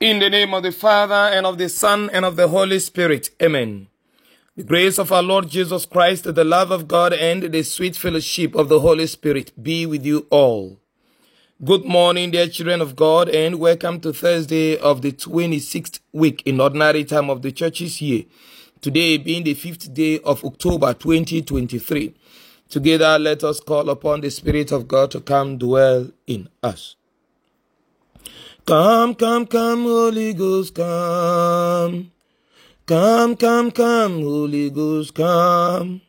In the name of the Father, and of the Son, and of the Holy Spirit. Amen. The grace of our Lord Jesus Christ, the love of God, and the sweet fellowship of the Holy Spirit be with you all. Good morning, dear children of God, and welcome to Thursday of the 26th week in ordinary time of the church's year. Today being the fifth day of October 2023. Together, let us call upon the Spirit of God to come dwell in us. Come, come, come, Holy Ghost, come. Come, come, come, Holy Ghost, come.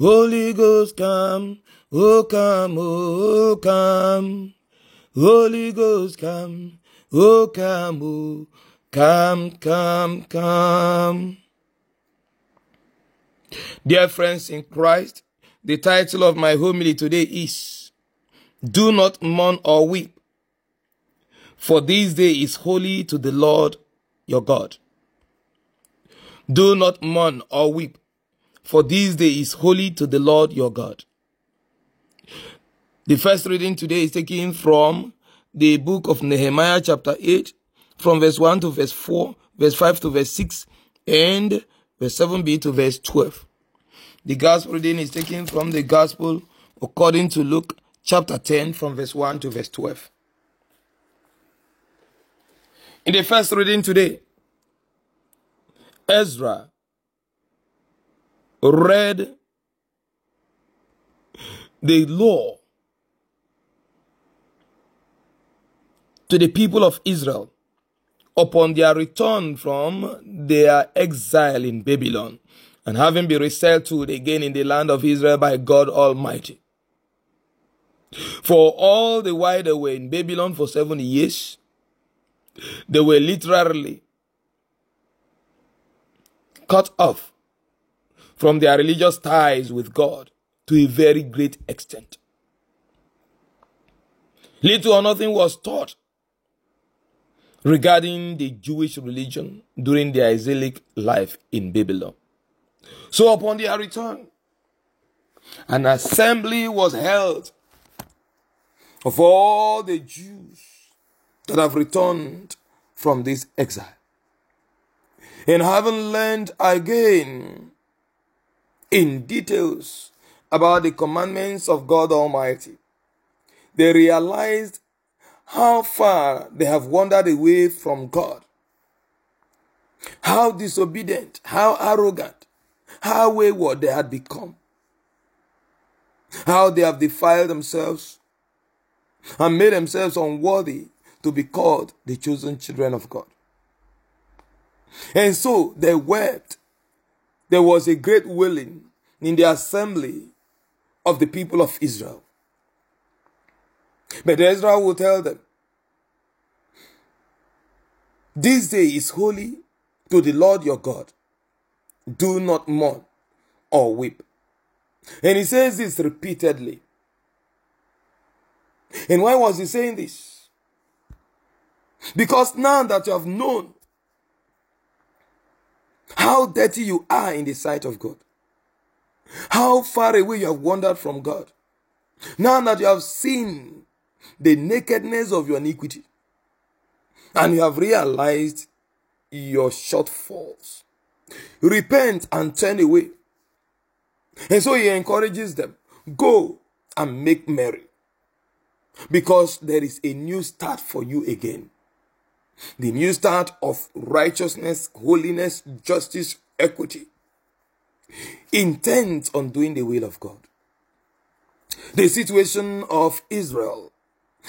Holy Ghost, come. Oh, come, oh, come. Holy Ghost, come. Oh, come, oh, come, come, come. Dear friends in Christ, the title of my homily today is Do Not Mourn or Weep for this day is holy to the Lord your God. Do not mourn or weep, for this day is holy to the Lord your God. The first reading today is taken from the book of Nehemiah, chapter 8, from verse 1 to verse 4, verse 5 to verse 6, and verse 7b to verse 12. The gospel reading is taken from the gospel according to Luke, chapter 10, from verse 1 to verse 12. In the first reading today, Ezra read the law to the people of Israel upon their return from their exile in Babylon and having been resettled again in the land of Israel by God Almighty. For all the while they were in Babylon for 70 years, they were literally cut off from their religious ties with God to a very great extent. Little or nothing was taught regarding the Jewish religion during their exilic life in Babylon. So upon their return, an assembly was held of all the Jews that have returned from this exile. And having learned again in details about the commandments of God Almighty, they realized how far they have wandered away from God, how disobedient, how arrogant, how wayward they had become, how they have defiled themselves and made themselves unworthy to be called the chosen children of God. And so they wept. There was a great wailing in the assembly of the people of Israel. But Ezra will tell them, This day is holy to the Lord your God. Do not mourn or weep. And he says this repeatedly. And why was he saying this? Because now that you have known how dirty you are in the sight of God, how far away you have wandered from God, now that you have seen the nakedness of your iniquity, and you have realized your shortfalls, repent and turn away. And so he encourages them go and make merry because there is a new start for you again the new start of righteousness, holiness, justice, equity, intent on doing the will of God. The situation of Israel,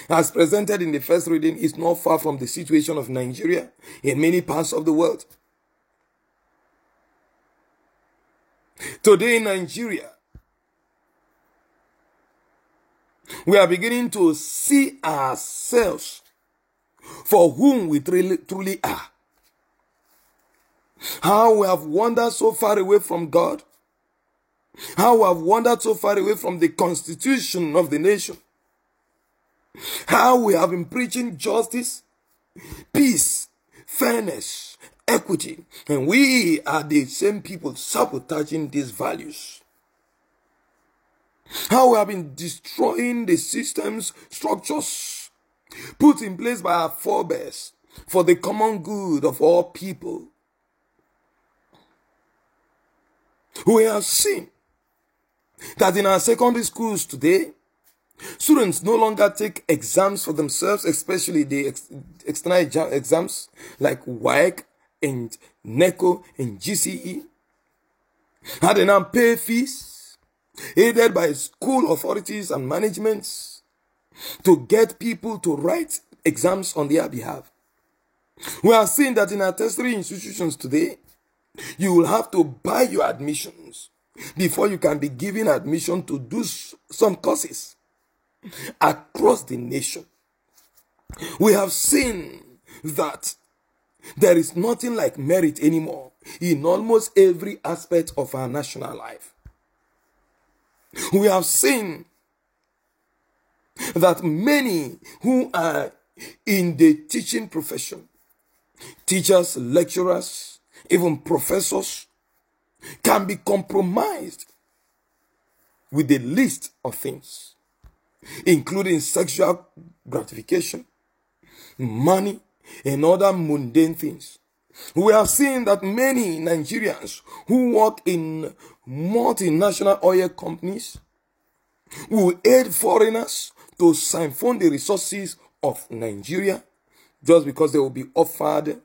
as presented in the first reading, is not far from the situation of Nigeria in many parts of the world. Today in Nigeria, we are beginning to see ourselves for whom we truly, truly are. How we have wandered so far away from God. How we have wandered so far away from the constitution of the nation. How we have been preaching justice, peace, fairness, equity, and we are the same people sabotaging these values. How we have been destroying the systems, structures, put in place by our forebears for the common good of all people. We have seen that in our secondary schools today, students no longer take exams for themselves, especially the ex- external exams like WAEC and NECO and GCE. And they now pay fees aided by school authorities and managements to get people to write exams on their behalf. We are seeing that in our tertiary institutions today, you will have to buy your admissions before you can be given admission to do some courses across the nation. We have seen that there is nothing like merit anymore in almost every aspect of our national life. We have seen that many who are in the teaching profession, teachers, lecturers, even professors, can be compromised with the list of things, including sexual gratification, money, and other mundane things. We have seen that many Nigerians who work in multinational oil companies will aid foreigners to siphon the resources of Nigeria just because they will be offered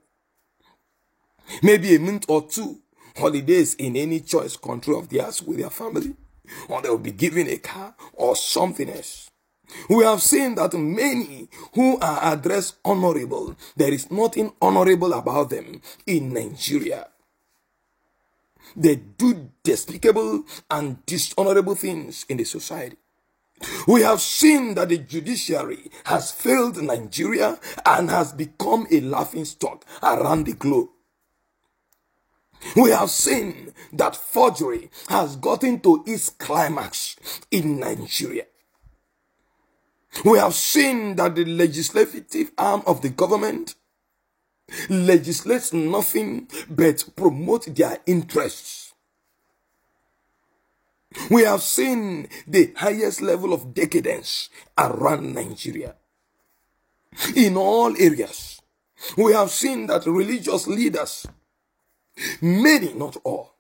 maybe a month or two holidays in any choice country of theirs with their family, or they will be given a car or something else. We have seen that many who are addressed honorable, there is nothing honorable about them in Nigeria. They do despicable and dishonorable things in the society. We have seen that the judiciary has failed Nigeria and has become a laughing stock around the globe. We have seen that forgery has gotten to its climax in Nigeria. We have seen that the legislative arm of the government legislates nothing but promote their interests. We have seen the highest level of decadence around Nigeria. In all areas, we have seen that religious leaders Many, not all,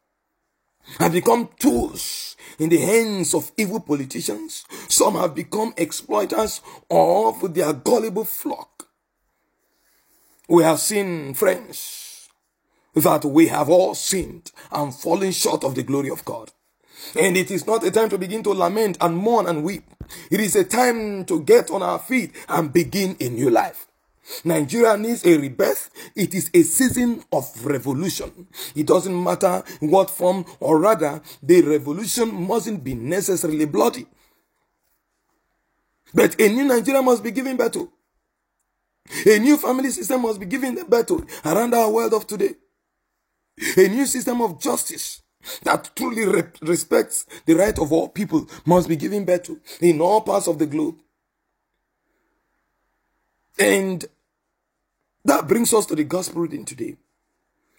have become tools in the hands of evil politicians. Some have become exploiters of their gullible flock. We have seen, friends, that we have all sinned and fallen short of the glory of God. And it is not a time to begin to lament and mourn and weep. It is a time to get on our feet and begin a new life. Nigeria needs a rebirth. It is a season of revolution. It doesn't matter what form, or rather, the revolution mustn't be necessarily bloody. But a new Nigeria must be given to. A new family system must be given birth to around our world of today. A new system of justice that truly re- respects the right of all people must be given birth to in all parts of the globe. And that brings us to the gospel reading today.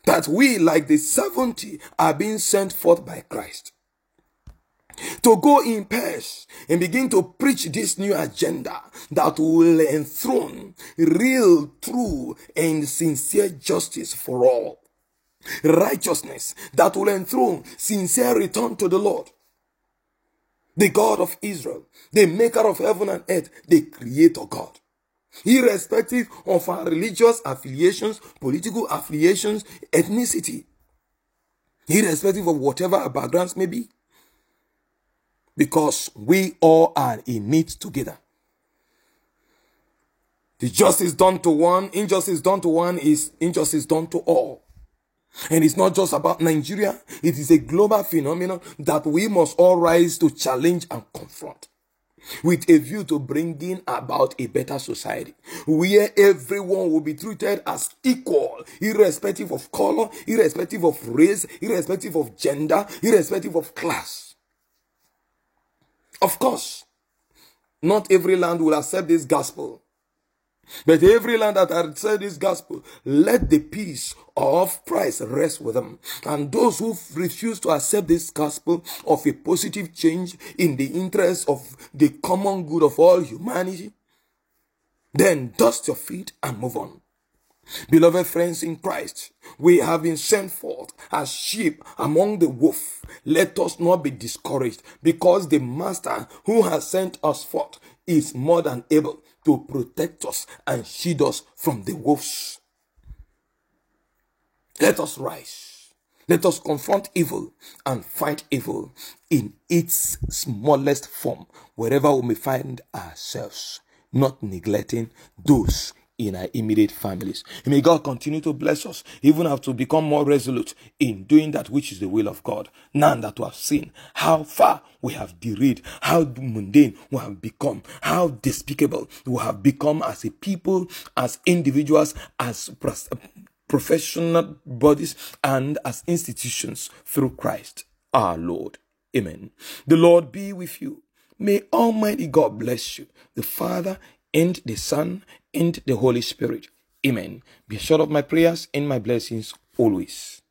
That we, like the 70, are being sent forth by Christ to go in pairs and begin to preach this new agenda that will enthrone real, true, and sincere justice for all. Righteousness that will enthrone sincere return to the Lord. The God of Israel, the maker of heaven and earth, the creator God irrespective of our religious affiliations, political affiliations, ethnicity, irrespective of whatever our backgrounds may be. Because we all are in it together. The justice done to one, injustice done to one is injustice done to all. And it's not just about Nigeria, it is a global phenomenon that we must all rise to challenge and confront with a view to bringing about a better society where everyone will be treated as equal, irrespective of color, irrespective of race, irrespective of gender, irrespective of class. Of course, not every land will accept this gospel. But every land that has said this gospel, let the peace of Christ rest with them. And those who refuse to accept this gospel of a positive change in the interest of the common good of all humanity, then dust your feet and move on. Beloved friends in Christ, we have been sent forth as sheep among the wolf. Let us not be discouraged because the master who has sent us forth is more than able to protect us and shield us from the wolves. Let us rise. Let us confront evil and fight evil in its smallest form, wherever we may find ourselves, not neglecting those in our immediate families. May God continue to bless us, even have to become more resolute in doing that which is the will of God. None that we have seen how far we have derailed, how mundane we have become, how despicable we have become as a people, as individuals, as professional bodies, and as institutions through Christ our Lord. Amen. The Lord be with you. May Almighty God bless you, the Father and the Son and the Holy Spirit. Amen. Be assured of my prayers and my blessings always.